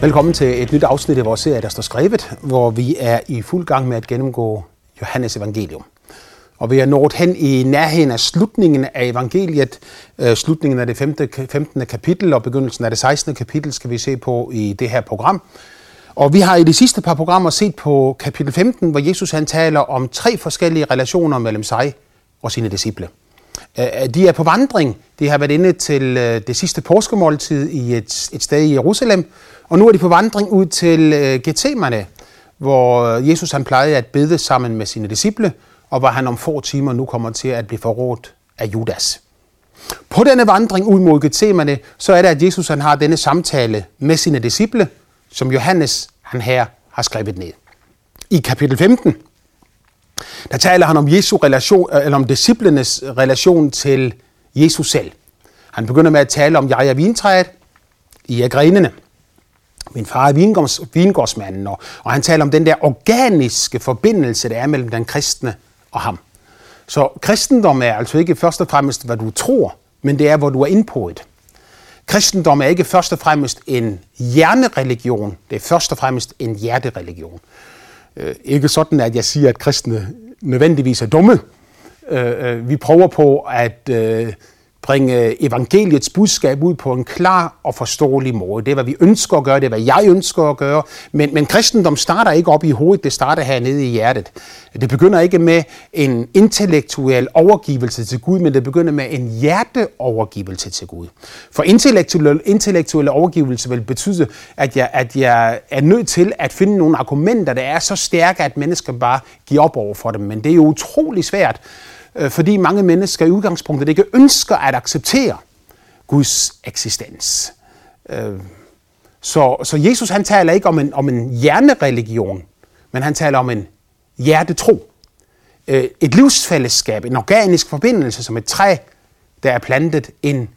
Velkommen til et nyt afsnit af vores serie, der står skrevet, hvor vi er i fuld gang med at gennemgå Johannes evangelium. Og vi er nået hen i nærheden af slutningen af evangeliet, øh, slutningen af det 15. kapitel og begyndelsen af det 16. kapitel skal vi se på i det her program. Og vi har i de sidste par programmer set på kapitel 15, hvor Jesus han taler om tre forskellige relationer mellem sig og sine disciple. Øh, øh, de er på vandring. De har været inde til øh, det sidste påskemåltid i et, et sted i Jerusalem, og nu er de på vandring ud til Gethsemane, hvor Jesus han plejede at bede sammen med sine disciple, og hvor han om få timer nu kommer til at blive forrådt af Judas. På denne vandring ud mod Gethsemane, så er det, at Jesus han har denne samtale med sine disciple, som Johannes han her har skrevet ned. I kapitel 15, der taler han om Jesu relation, øh, eller om disciplenes relation til Jesus selv. Han begynder med at tale om, jeg er vintræet, I er grenene. Min far er vingårds, vingårdsmanden, og, og han taler om den der organiske forbindelse, der er mellem den kristne og ham. Så kristendom er altså ikke først og fremmest, hvad du tror, men det er, hvor du er inde på det. Kristendom er ikke først og fremmest en hjernereligion, det er først og fremmest en hjertereligion. Øh, ikke sådan, at jeg siger, at kristne nødvendigvis er dumme. Øh, øh, vi prøver på at øh, bringe øh, evangeliets budskab ud på en klar og forståelig måde. Det er, hvad vi ønsker at gøre, det er, hvad jeg ønsker at gøre. Men, men kristendom starter ikke op i hovedet, det starter hernede i hjertet. Det begynder ikke med en intellektuel overgivelse til Gud, men det begynder med en hjerteovergivelse til Gud. For intellektuel, intellektuel overgivelse vil betyde, at jeg, at jeg er nødt til at finde nogle argumenter, der er så stærke, at mennesker bare giver op over for dem. Men det er jo utrolig svært Øh, fordi mange mennesker i udgangspunktet ikke ønsker at acceptere Guds eksistens. Øh, så, så Jesus han taler ikke om en, om en hjernereligion, men han taler om en hjertetro. Øh, et livsfællesskab, en organisk forbindelse som et træ, der er plantet ind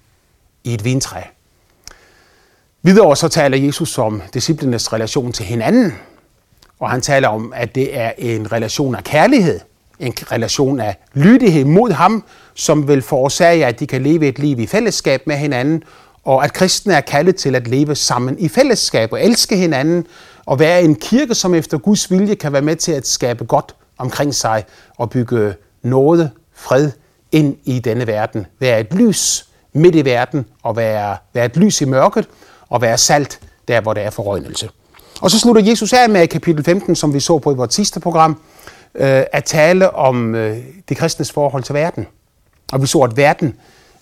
i et vintræ. Videre så taler Jesus om disciplenes relation til hinanden, og han taler om, at det er en relation af kærlighed – en relation af lydighed mod ham, som vil forårsage, at de kan leve et liv i fællesskab med hinanden, og at kristne er kaldet til at leve sammen i fællesskab og elske hinanden, og være en kirke, som efter Guds vilje kan være med til at skabe godt omkring sig og bygge noget, fred ind i denne verden. Være et lys midt i verden og være, være et lys i mørket og være salt der, hvor der er forrøgnelse. Og så slutter Jesus af med kapitel 15, som vi så på i vores sidste program, øh, at tale om øh, det kristnes forhold til verden. Og vi så, at verden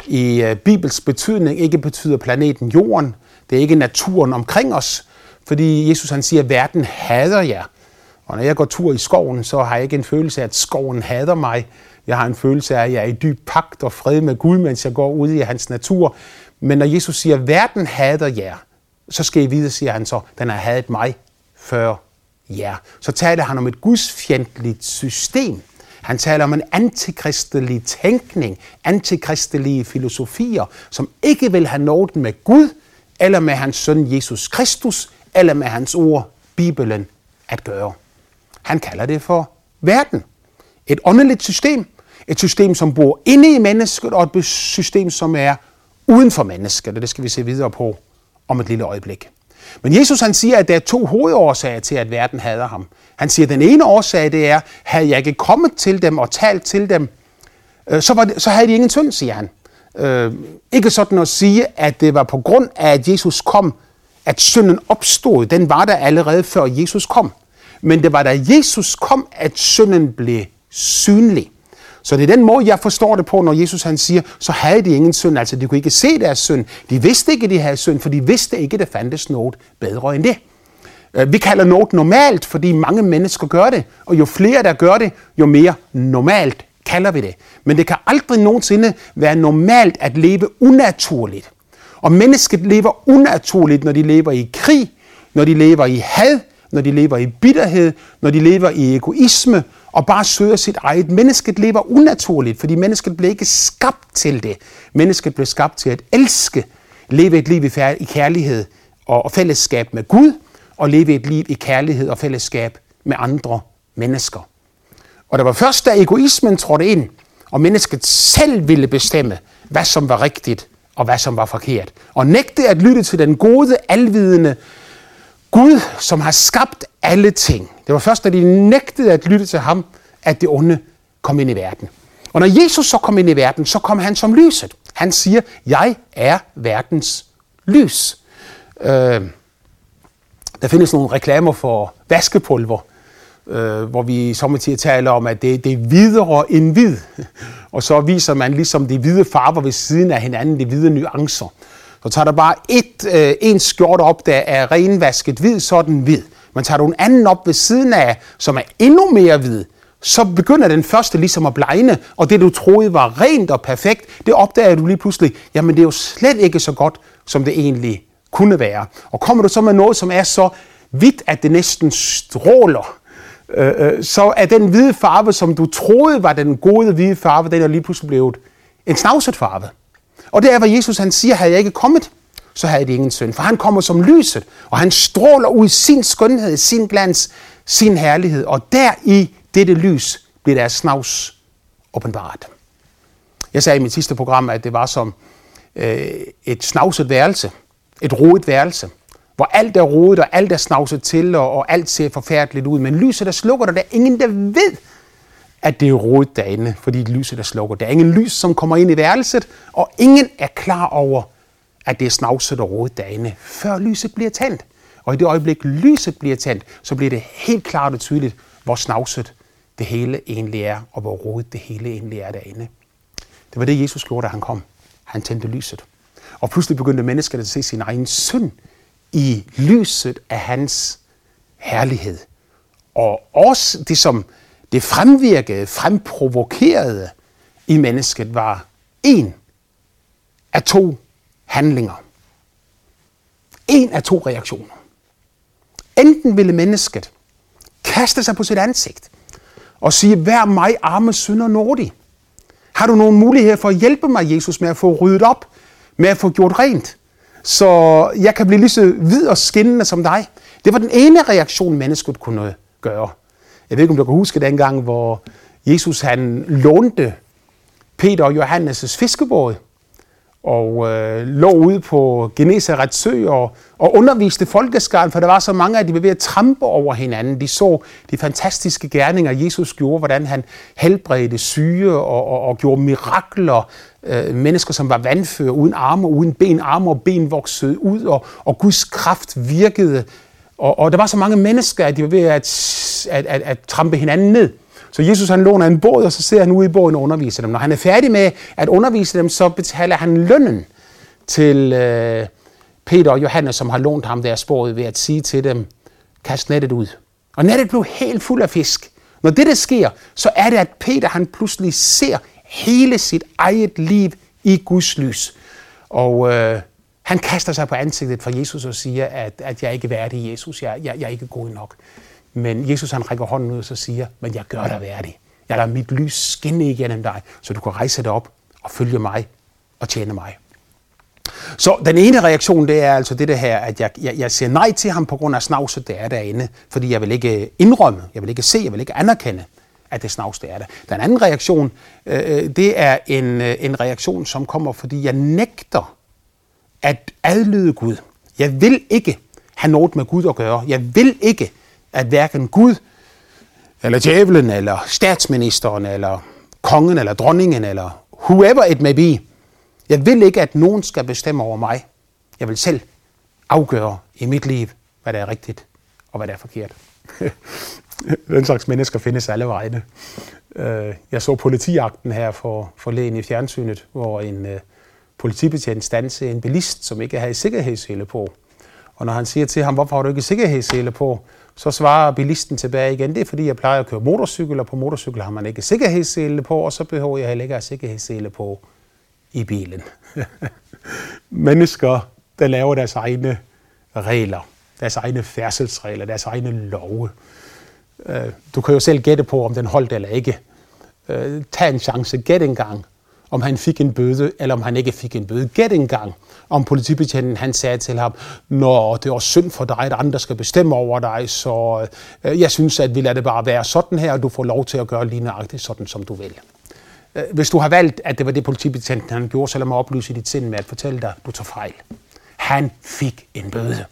i øh, Bibels betydning ikke betyder planeten Jorden. Det er ikke naturen omkring os, fordi Jesus han siger, at verden hader jer. Og når jeg går tur i skoven, så har jeg ikke en følelse af, at skoven hader mig. Jeg har en følelse af, at jeg er i dyb pagt og fred med Gud, mens jeg går ud i hans natur. Men når Jesus siger, at verden hader jer, så skal I vide, siger han så, den har hadet mig før Ja, så taler han om et gudsfjendtligt system. Han taler om en antikristelig tænkning, antikristelige filosofier, som ikke vil have noget med Gud, eller med hans søn Jesus Kristus, eller med hans ord, Bibelen, at gøre. Han kalder det for verden. Et åndeligt system. Et system, som bor inde i mennesket, og et system, som er uden for mennesket. Og det skal vi se videre på om et lille øjeblik. Men Jesus han siger, at der er to hovedårsager til, at verden hader ham. Han siger, at den ene årsag det er, havde jeg ikke kommet til dem og talt til dem, øh, så, var det, så havde de ingen synd, siger han. Øh, ikke sådan at sige, at det var på grund af, at Jesus kom, at synden opstod. Den var der allerede før Jesus kom. Men det var da Jesus kom, at synden blev synlig. Så det er den måde, jeg forstår det på, når Jesus han siger, så havde de ingen synd. Altså, de kunne ikke se deres synd. De vidste ikke, de havde synd, for de vidste ikke, at der fandtes noget bedre end det. Øh, vi kalder noget normalt, fordi mange mennesker gør det, og jo flere, der gør det, jo mere normalt kalder vi det. Men det kan aldrig nogensinde være normalt at leve unaturligt. Og mennesket lever unaturligt, når de lever i krig, når de lever i had, når de lever i bitterhed, når de lever i egoisme, og bare søger sit eget. Mennesket lever unaturligt, fordi mennesket blev ikke skabt til det. Mennesket blev skabt til at elske, leve et liv i kærlighed og fællesskab med Gud, og leve et liv i kærlighed og fællesskab med andre mennesker. Og det var først, da egoismen trådte ind, og mennesket selv ville bestemme, hvad som var rigtigt og hvad som var forkert. Og nægte at lytte til den gode, alvidende Gud, som har skabt alle ting. Det var først, da de nægtede at lytte til ham, at det onde kom ind i verden. Og når Jesus så kom ind i verden, så kom han som lyset. Han siger, jeg er verdens lys. Øh, der findes nogle reklamer for vaskepulver, øh, hvor vi samtidig taler om, at det, det er videre end hvid. Og så viser man ligesom de hvide farver ved siden af hinanden, de hvide nuancer. Så tager der bare et, øh, en skjort op, der er renvasket hvid, så er den hvid. Man tager du en anden op ved siden af, som er endnu mere hvid, så begynder den første ligesom at blegne, og det du troede var rent og perfekt, det opdager du lige pludselig, jamen det er jo slet ikke så godt, som det egentlig kunne være. Og kommer du så med noget, som er så hvidt, at det næsten stråler, øh, øh så er den hvide farve, som du troede var den gode hvide farve, den er lige pludselig blevet en snavset farve. Og det er, hvad Jesus han siger, havde jeg ikke kommet, så havde det ingen synd. For han kommer som lyset, og han stråler ud sin skønhed, sin glans, sin herlighed. Og der i dette lys bliver deres snavs åbenbart. Jeg sagde i mit sidste program, at det var som øh, et snavset værelse, et rodet værelse, hvor alt er rodet og alt er snavset til, og, og alt ser forfærdeligt ud. Men lyset, der slukker, der, der er ingen, der ved, at det er rodet derinde, fordi lyset, der slukker. Der er ingen lys, som kommer ind i værelset, og ingen er klar over, at det er snavset og rodet derinde, før lyset bliver tændt. Og i det øjeblik, lyset bliver tændt, så bliver det helt klart og tydeligt, hvor snavset det hele egentlig er, og hvor rodet det hele egentlig er derinde. Det var det, Jesus gjorde, da han kom. Han tændte lyset. Og pludselig begyndte menneskerne at se sin egen synd i lyset af hans herlighed. Og også det, som det fremvirkede, fremprovokerede i mennesket, var en af to handlinger. En af to reaktioner. Enten ville mennesket kaste sig på sit ansigt og sige, vær mig arme synder nådig. Har du nogen mulighed for at hjælpe mig, Jesus, med at få ryddet op, med at få gjort rent, så jeg kan blive lige så hvid og skinnende som dig? Det var den ene reaktion, mennesket kunne gøre. Jeg ved ikke, om du kan huske dengang, hvor Jesus han lånte Peter og Johannes' fiskebåd og øh, lå ude på Genesarets sø og, og underviste folkeskaren, for der var så mange, at de var ved at trampe over hinanden. De så de fantastiske gerninger, Jesus gjorde, hvordan han helbredte syge og, og, og gjorde mirakler. Øh, mennesker, som var vandfører, uden arme og uden ben, arme og ben voksede ud, og, og Guds kraft virkede. Og, og der var så mange mennesker, at de var ved at, at, at, at trampe hinanden ned. Så Jesus han låner en båd, og så ser han ude i båden og underviser dem. Når han er færdig med at undervise dem, så betaler han lønnen til øh, Peter og Johannes, som har lånt ham deres båd, ved at sige til dem, kast nettet ud. Og nettet blev helt fuld af fisk. Når det der sker, så er det, at Peter han pludselig ser hele sit eget liv i Guds lys. Og øh, han kaster sig på ansigtet for Jesus og siger, at, at jeg ikke er værdig Jesus, jeg, jeg, jeg er ikke god nok. Men Jesus han rækker hånden ud og så siger, men jeg gør dig værdig. Jeg lader mit lys skinne igennem dig, så du kan rejse dig op og følge mig og tjene mig. Så den ene reaktion, det er altså det der her, at jeg, jeg, jeg siger nej til ham på grund af snavset, det er derinde. Fordi jeg vil ikke indrømme, jeg vil ikke se, jeg vil ikke anerkende, at det snavs, det er der. Den anden reaktion, øh, øh, det er en, øh, en reaktion, som kommer, fordi jeg nægter at adlyde Gud. Jeg vil ikke have noget med Gud at gøre. Jeg vil ikke at hverken Gud, eller djævlen, eller statsministeren, eller kongen, eller dronningen, eller whoever it may be. Jeg vil ikke, at nogen skal bestemme over mig. Jeg vil selv afgøre i mit liv, hvad der er rigtigt, og hvad der er forkert. Den slags mennesker findes alle vegne. Øh, jeg så politiakten her for forleden i fjernsynet, hvor en øh, politibetjent stanse en bilist, som ikke havde sikkerhedssele på. Og når han siger til ham, hvorfor har du ikke sikkerhedssele på, så svarer bilisten tilbage igen, det er fordi, jeg plejer at køre motorcykel, og på motorcykel har man ikke sikkerhedssele på, og så behøver jeg heller ikke at have sikkerhedssele på i bilen. Mennesker, der laver deres egne regler, deres egne færdselsregler, deres egne love. Øh, du kan jo selv gætte på, om den holdt eller ikke. Øh, tag en chance, gæt en gang, om han fik en bøde, eller om han ikke fik en bøde. Gæt engang, om politibetjenten han sagde til ham, når det er synd for dig, at andre skal bestemme over dig, så øh, jeg synes, at vi lader det bare være sådan her, og du får lov til at gøre lige nøjagtigt sådan, som du vil. Øh, hvis du har valgt, at det var det politibetjenten han gjorde, så lad mig oplyse dit sind med at fortælle dig, at du tager fejl. Han fik en bøde.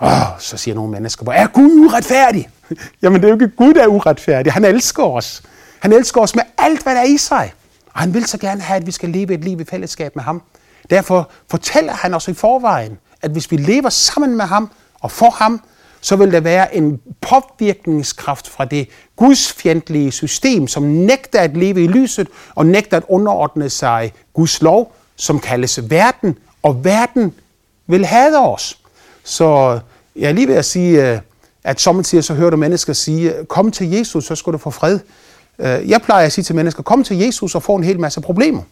Åh, så siger nogle mennesker, hvor er Gud uretfærdig? Jamen det er jo ikke Gud, der er uretfærdig. Han elsker os. Han elsker os med alt, hvad der er i sig. Og han vil så gerne have, at vi skal leve et liv i fællesskab med ham. Derfor fortæller han os i forvejen, at hvis vi lever sammen med ham og for ham, så vil der være en påvirkningskraft fra det gudsfjendtlige system, som nægter at leve i lyset og nægter at underordne sig Guds lov, som kaldes verden, og verden vil have os. Så jeg er lige ved at sige, øh, at sommetider så hører du mennesker sige, kom til Jesus, så skal du få fred. Øh, jeg plejer at sige til mennesker, kom til Jesus og få en hel masse problemer.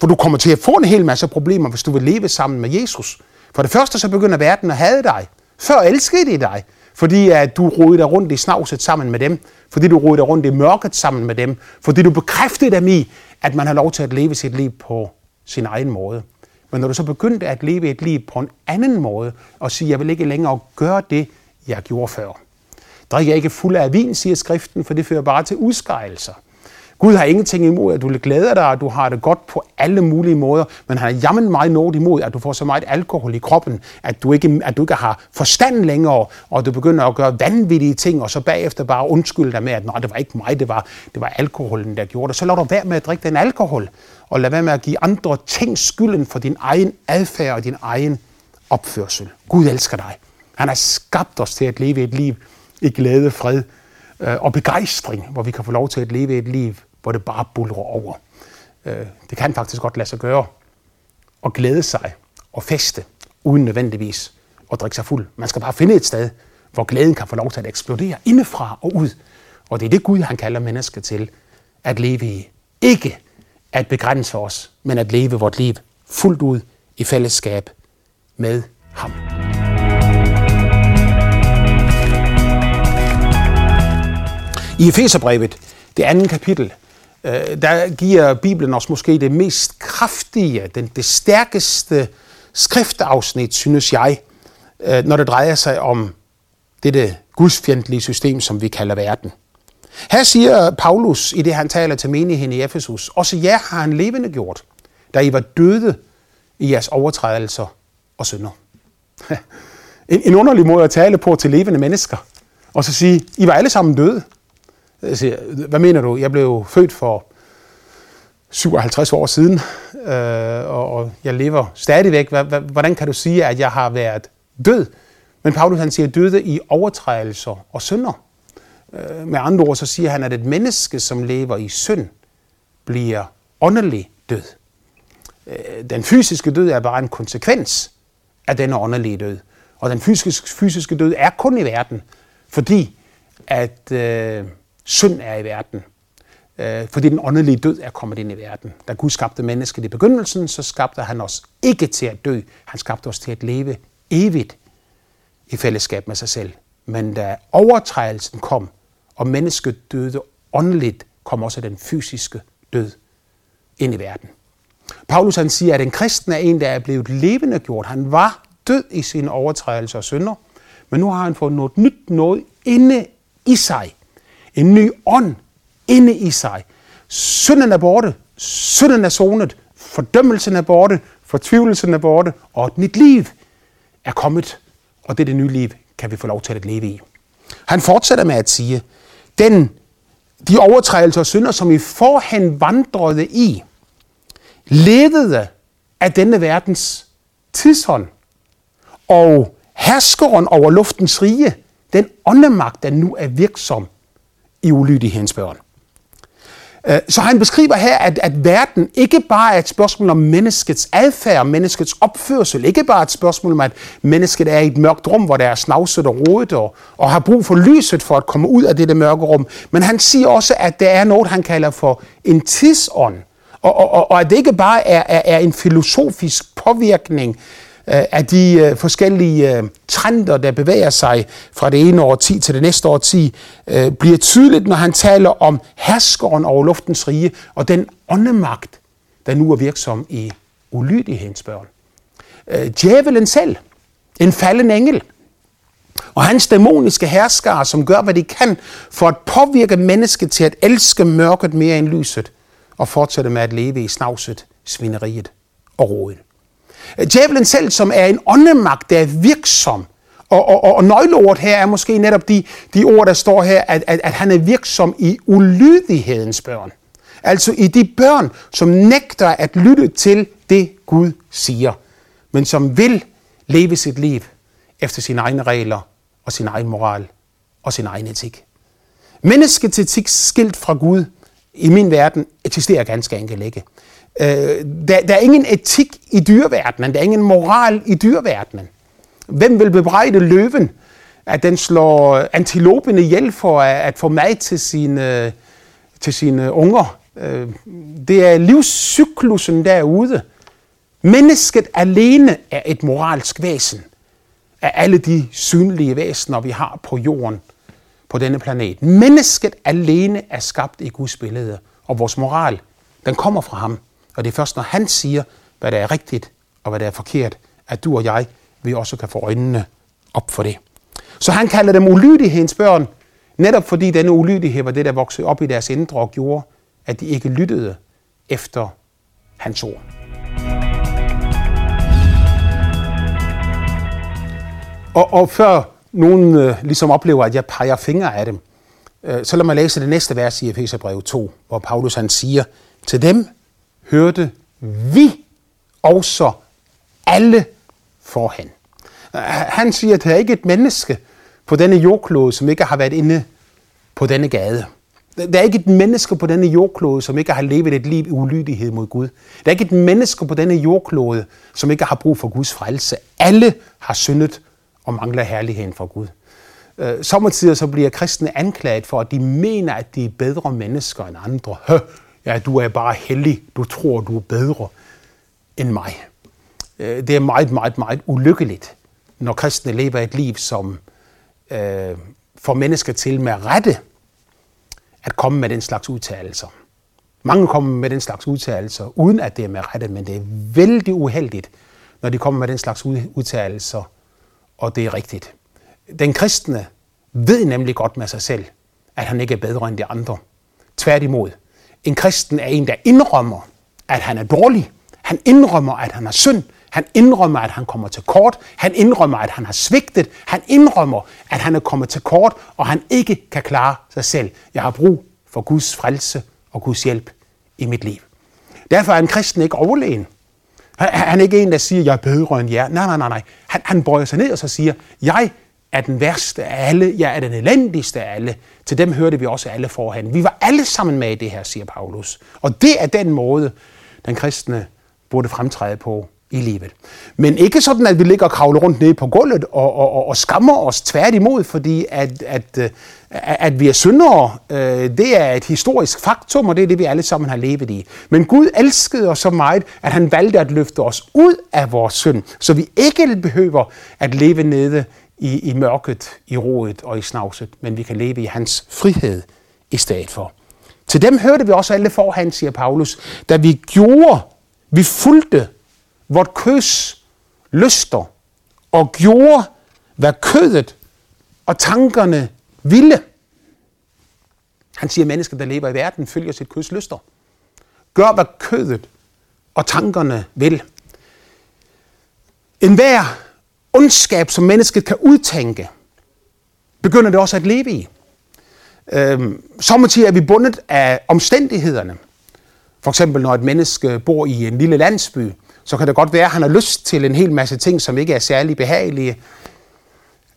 For du kommer til at få en hel masse problemer, hvis du vil leve sammen med Jesus. For det første så begynder verden at hade dig. Før elskede de dig, fordi at du rodede dig rundt i snavset sammen med dem. Fordi du rodede dig rundt i mørket sammen med dem. Fordi du bekræftede dem i, at man har lov til at leve sit liv på sin egen måde. Men når du så begyndte at leve et liv på en anden måde, og sige, jeg vil ikke længere gøre det, jeg gjorde før. Drik ikke fuld af vin, siger skriften, for det fører bare til udskejelser. Gud har ingenting imod, at du glæder dig, at du har det godt på alle mulige måder, men han har jammen meget noget imod, at du får så meget alkohol i kroppen, at du ikke, at du ikke har forstand længere, og du begynder at gøre vanvittige ting, og så bagefter bare undskylde dig med, at nej, det var ikke mig, det var, det var alkoholen, der gjorde det. Så lad du være med at drikke den alkohol, og lad være med at give andre ting skylden for din egen adfærd og din egen opførsel. Gud elsker dig. Han har skabt os til at leve et liv i glæde, fred øh, og begejstring, hvor vi kan få lov til at leve et liv, hvor det bare bulrer over. Øh, det kan faktisk godt lade sig gøre at glæde sig og feste, uden nødvendigvis at drikke sig fuld. Man skal bare finde et sted, hvor glæden kan få lov til at eksplodere indefra og ud. Og det er det Gud, han kalder mennesker til at leve i. Ikke at begrænse os, men at leve vort liv fuldt ud i fællesskab med ham. I Efeserbrevet, det andet kapitel, øh, der giver Bibelen os måske det mest kraftige, den, det stærkeste skriftafsnit, synes jeg, øh, når det drejer sig om dette gudsfjendtlige system, som vi kalder verden. Her siger Paulus, i det han taler til menigheden i Efesus, også jer har han levende gjort, da I var døde i jeres overtrædelser og synder. En, en underlig måde at tale på til levende mennesker, og så sige, I var alle sammen døde. Jeg siger, hvad mener du? Jeg blev født for 57 år siden, øh, og, og jeg lever stadigvæk. Hvordan kan du sige, at jeg har været død? Men Paulus han siger, døde i overtrædelser og synder. Øh, med andre ord så siger han, at et menneske, som lever i synd, bliver åndelig død. Øh, den fysiske død er bare en konsekvens af denne åndelige død. Og den fysiske, fysiske død er kun i verden, fordi at øh, synd er i verden. Øh, fordi den åndelige død er kommet ind i verden. Da Gud skabte mennesket i begyndelsen, så skabte han os ikke til at dø. Han skabte os til at leve evigt i fællesskab med sig selv. Men da overtrædelsen kom, og mennesket døde åndeligt, kom også den fysiske død ind i verden. Paulus han siger, at en kristen er en, der er blevet levende gjort. Han var død i sine overtrædelser og synder, men nu har han fået noget nyt noget inde i sig. En ny ånd inde i sig. Synden er borte, synden er sonet, fordømmelsen er borte, fortvivlelsen er borte, og et nyt liv er kommet. Og det, er det nye liv kan vi få lov til at leve i. Han fortsætter med at sige, den, de overtrædelser og synder, som I forhen vandrede i, levede af denne verdens tidshånd, og herskeren over luftens rige, den åndemagt, der nu er virksom i ulydighedens børn. Øh, så han beskriver her, at, at verden ikke bare er et spørgsmål om menneskets adfærd, menneskets opførsel, ikke bare et spørgsmål om, at mennesket er i et mørkt rum, hvor der er snavset og rodet og, og har brug for lyset for at komme ud af dette mørke rum. Men han siger også, at der er noget, han kalder for en tidsånd. Og, og, og, og at det ikke bare er, er, er en filosofisk påvirkning, Øh, af de øh, forskellige øh, trender, der bevæger sig fra det ene årti til det næste årti, bliver tydeligt, når han taler om herskeren over luftens rige og den åndemagt, der nu er virksom i ulydighedens børn. Djævelen selv, en falden engel, og hans dæmoniske herskere, som gør, hvad de kan for at påvirke mennesket til at elske mørket mere end lyset, og fortsætte med at leve i snavset, svineriet og rodet. Djævlen selv, som er en åndemagt, der er virksom Og, og, og, og nøgleordet her er måske netop de, de ord, der står her, at, at, at han er virksom i ulydighedens børn. Altså i de børn, som nægter at lytte til det, Gud siger, men som vil leve sit liv efter sine egne regler og sin egen moral og sin egen etik. Menneskets etik skilt fra Gud i min verden eksisterer ganske enkelt ikke. Øh, der, der er ingen etik i dyreverdenen, der er ingen moral i dyreverdenen. Hvem vil bebrejde løven, at den slår antilopen ihjel for at få mad til sine, til sine unger? Øh, det er livscyklusen derude. Mennesket alene er et moralsk væsen af alle de synlige væsener, vi har på jorden, på denne planet. Mennesket alene er skabt i Guds billede, og vores moral, den kommer fra ham. Og det er først, når han siger, hvad der er rigtigt og hvad der er forkert, at du og jeg, vi også kan få øjnene op for det. Så han kalder dem ulydighedens børn, netop fordi denne ulydighed var det, der voksede op i deres indre og gjorde, at de ikke lyttede efter hans ord. Og, og før nogen øh, ligesom oplever, at jeg peger fingre af dem, øh, så lad mig læse det næste vers i Efeserbrevet 2, hvor Paulus han siger, til dem hørte vi også alle for Han siger, at der er ikke et menneske på denne jordklode, som ikke har været inde på denne gade. Der er ikke et menneske på denne jordklode, som ikke har levet et liv i ulydighed mod Gud. Der er ikke et menneske på denne jordklode, som ikke har brug for Guds frelse. Alle har syndet og mangler herligheden fra Gud. Øh, sommertider så bliver kristne anklaget for, at de mener, at de er bedre mennesker end andre. Hø, ja, du er bare heldig, Du tror, du er bedre end mig. Øh, det er meget, meget, meget ulykkeligt, når kristne lever et liv, som øh, får mennesker til med rette at komme med den slags udtalelser. Mange kommer med den slags udtalelser, uden at det er med rette, men det er vældig uheldigt, når de kommer med den slags udtalelser, og det er rigtigt. Den kristne ved nemlig godt med sig selv, at han ikke er bedre end de andre. Tværtimod. En kristen er en, der indrømmer, at han er dårlig. Han indrømmer, at han har synd. Han indrømmer, at han kommer til kort. Han indrømmer, at han har svigtet. Han indrømmer, at han er kommet til kort, og han ikke kan klare sig selv. Jeg har brug for Guds frelse og Guds hjælp i mit liv. Derfor er en kristen ikke overlegen. Han er ikke en, der siger, jeg er bedre end jer. Nej, nej, nej, nej. Han, han bøjer sig ned og så siger, jeg er den værste af alle, jeg er den elendigste af alle. Til dem hørte vi også alle forhen. Vi var alle sammen med i det her, siger Paulus. Og det er den måde, den kristne burde fremtræde på i livet. Men ikke sådan, at vi ligger og kravler rundt nede på gulvet og, og, og, og skammer os tværtimod, fordi at, at, at, at vi er syndere, øh, det er et historisk faktum, og det er det, vi alle sammen har levet i. Men Gud elskede os så meget, at han valgte at løfte os ud af vores synd, så vi ikke behøver at leve nede i, i mørket, i rodet og i snavset, men vi kan leve i hans frihed i stedet for. Til dem hørte vi også alle forhånd, siger Paulus, da vi gjorde, vi fulgte vort køs lyster og gjorde, hvad kødet og tankerne ville. Han siger, at mennesker, der lever i verden, følger sit køds lyster. Gør, hvad kødet og tankerne vil. En hver ondskab, som mennesket kan udtænke, begynder det også at leve i. Øhm, Sommertid er vi bundet af omstændighederne. For eksempel når et menneske bor i en lille landsby, så kan det godt være, at han har lyst til en hel masse ting, som ikke er særlig behagelige.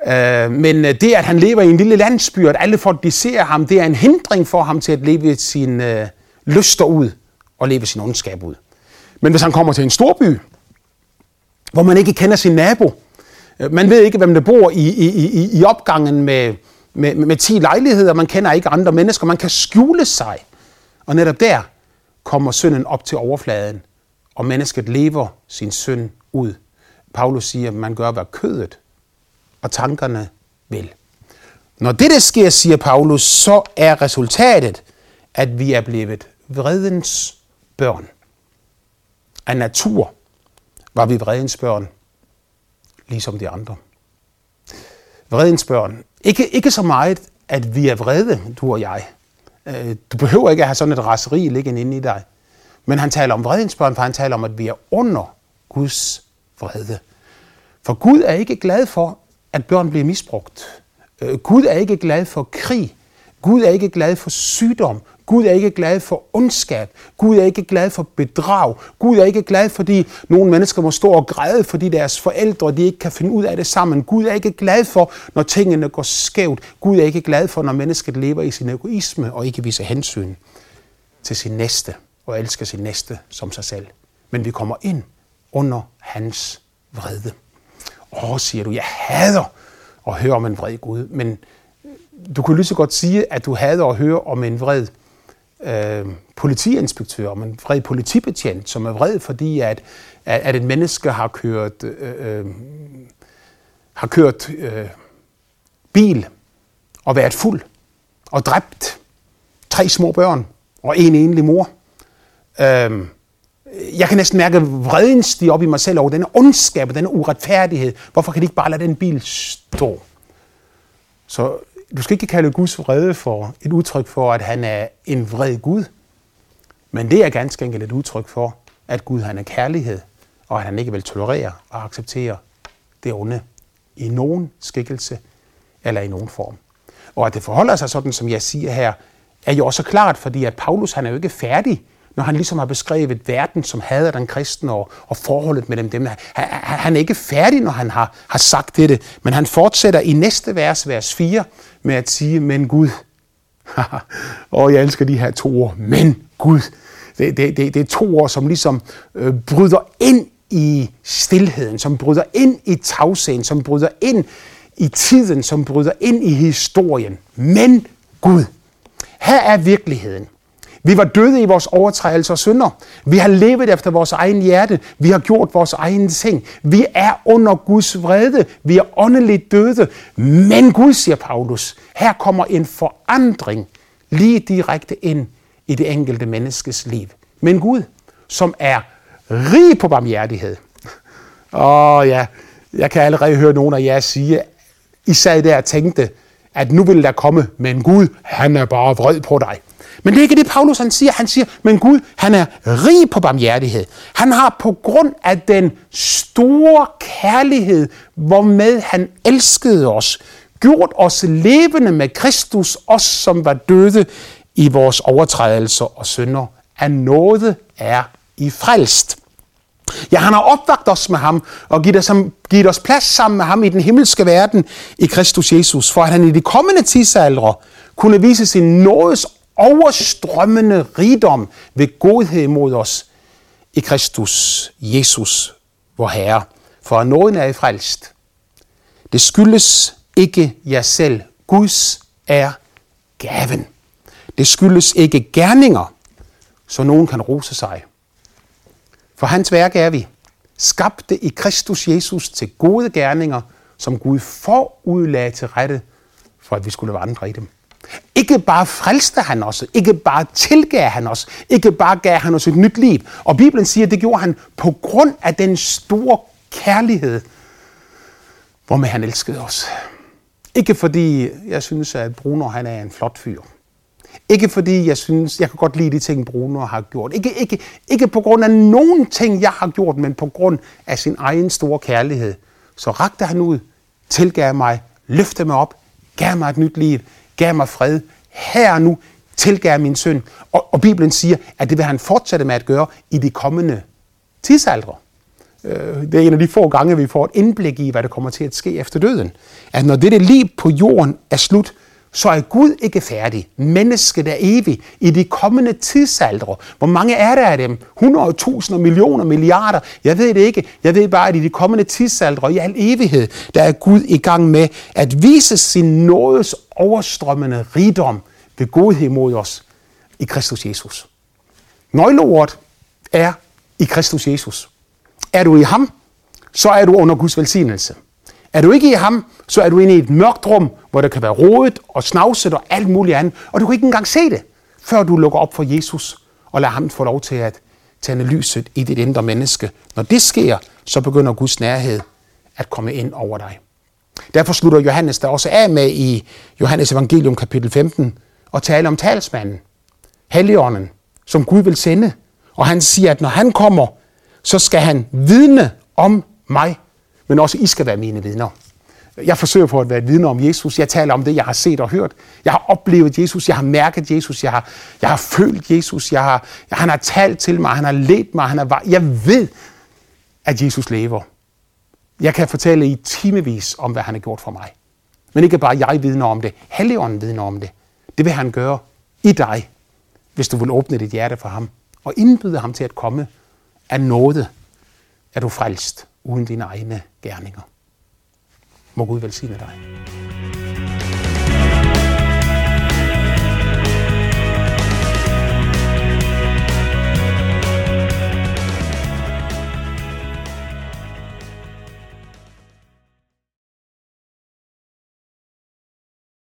Øh, men øh, det, at han lever i en lille landsby, og at alle folk de ser ham, det er en hindring for ham til at leve sine øh, lyster ud og leve sin ondskab ud. Men hvis han kommer til en storby, hvor man ikke kender sin nabo, Øh, man ved ikke, hvem der bor i, i, i, i opgangen med, med, med 10 lejligheder, man kender ikke andre mennesker, man kan skjule sig. Og netop der kommer synden op til overfladen og mennesket lever sin synd ud. Paulus siger, at man gør, hvad kødet og tankerne vil. Når det sker, siger Paulus, så er resultatet, at vi er blevet vredens børn. Af natur var vi vredens børn, ligesom de andre. Vredens børn. Ikke, ikke så meget, at vi er vrede, du og jeg. Øh, du behøver ikke at have sådan et raseri liggende inde i dig. Men han taler om vredens børn, for han taler om, at vi er under Guds vrede. For Gud er ikke glad for, at børn bliver misbrugt. Øh, Gud er ikke glad for krig. Gud er ikke glad for sygdom. Gud er ikke glad for ondskab. Gud er ikke glad for bedrag. Gud er ikke glad, fordi nogle mennesker må stå og græde, fordi deres forældre de ikke kan finde ud af det sammen. Gud er ikke glad for, når tingene går skævt. Gud er ikke glad for, når mennesket lever i sin egoisme og ikke viser hensyn til sin næste og elsker sin næste som sig selv. Men vi kommer ind under hans vrede. Åh, siger du, jeg hader at høre om en vred Gud, men du kunne lige så godt sige, at du hader at høre om en vred øh, politiinspektør, om en vred politibetjent, som er vred, fordi at, at et menneske har kørt, øh, øh, har kørt øh, bil og været fuld og dræbt tre små børn og en enlig mor. Øh, jeg kan næsten mærke vreden stige op i mig selv over denne ondskab og denne uretfærdighed. Hvorfor kan de ikke bare lade den bil stå? Så du skal ikke kalde Guds vrede for et udtryk for, at han er en vred Gud. Men det er ganske enkelt et udtryk for, at Gud han er kærlighed, og at han ikke vil tolerere og acceptere det onde i nogen skikkelse eller i nogen form. Og at det forholder sig sådan, som jeg siger her, er jo også klart, fordi at Paulus han er jo ikke færdig når han ligesom har beskrevet verden, som hader den kristne og, og forholdet mellem dem. Han, han er ikke færdig, når han har, har sagt dette, men han fortsætter i næste vers, vers 4, med at sige, men Gud. og jeg elsker de her to ord, men Gud. Det, det, det, det er to ord, som ligesom øh, bryder ind i stillheden, som bryder ind i tavsheden, som bryder ind i tiden, som bryder ind i historien. Men Gud. Her er virkeligheden. Vi var døde i vores overtrædelser og synder. Vi har levet efter vores egen hjerte. Vi har gjort vores egen ting. Vi er under Guds vrede. Vi er åndeligt døde. Men Gud, siger Paulus, her kommer en forandring lige direkte ind i det enkelte menneskes liv. Men Gud, som er rig på barmhjertighed. Åh ja, jeg kan allerede høre nogen af jer sige, I sad der og tænkte, at nu vil der komme, men Gud, han er bare vred på dig. Men det er ikke det, Paulus han siger. Han siger, men Gud, han er rig på barmhjertighed. Han har på grund af den store kærlighed, hvormed han elskede os, gjort os levende med Kristus, os som var døde i vores overtrædelser og synder. Af noget er I frelst. Ja, han har opvagt os med ham og givet os, givet os plads sammen med ham i den himmelske verden i Kristus Jesus, for at han i de kommende tidsaldre kunne vise sin nådes overstrømmende rigdom ved godhed mod os i Kristus Jesus, vor Herre. For nåden er I frelst. Det skyldes ikke jer selv. Guds er gaven. Det skyldes ikke gerninger, så nogen kan rose sig. For hans værk er vi, skabte i Kristus Jesus til gode gerninger, som Gud forudlagde til rette, for at vi skulle vandre i dem. Ikke bare frelste han os, ikke bare tilgav han os, ikke bare gav han os et nyt liv. Og Bibelen siger, at det gjorde han på grund af den store kærlighed, hvormed han elskede os. Ikke fordi jeg synes, at Bruno han er en flot fyr. Ikke fordi jeg synes, jeg kan godt lide de ting, Bruno har gjort. Ikke, ikke, ikke på grund af nogen ting, jeg har gjort, men på grund af sin egen store kærlighed. Så rakte han ud, tilgav mig, løftede mig op, gav mig et nyt liv, gav mig fred. Her nu tilgav min synd. Og, og Bibelen siger, at det vil han fortsætte med at gøre i de kommende tidsaldre. Øh, det er en af de få gange, vi får et indblik i, hvad der kommer til at ske efter døden. At når dette liv på jorden er slut, så er Gud ikke færdig. Mennesket er evig i de kommende tidsaldre. Hvor mange er der af dem? 100.000 millioner, milliarder? Jeg ved det ikke. Jeg ved bare, at i de kommende tidsaldre i al evighed, der er Gud i gang med at vise sin nådes overstrømmende rigdom ved godhed mod os i Kristus Jesus. Nøgleordet er i Kristus Jesus. Er du i ham, så er du under Guds velsignelse. Er du ikke i ham, så er du inde i et mørkt rum, hvor der kan være rodet og snavset og alt muligt andet, og du kan ikke engang se det, før du lukker op for Jesus og lader ham få lov til at tænde lyset i dit indre menneske. Når det sker, så begynder Guds nærhed at komme ind over dig. Derfor slutter Johannes der også af med i Johannes evangelium kapitel 15 og tale om talsmanden, Helligånden, som Gud vil sende. Og han siger, at når han kommer, så skal han vidne om mig, men også I skal være mine vidner. Jeg forsøger på at være et vidne om Jesus. Jeg taler om det, jeg har set og hørt. Jeg har oplevet Jesus. Jeg har mærket Jesus. Jeg har, jeg har følt Jesus. Jeg har, jeg, han har talt til mig. Han har ledt mig. Han har, jeg ved, at Jesus lever. Jeg kan fortælle i timevis om, hvad han har gjort for mig. Men ikke bare jeg vidner om det. Helligånden vidner om det. Det vil han gøre i dig, hvis du vil åbne dit hjerte for ham. Og indbyde ham til at komme af nåde, er du frelst uden dine egne gerninger. Må Gud velsigne dig.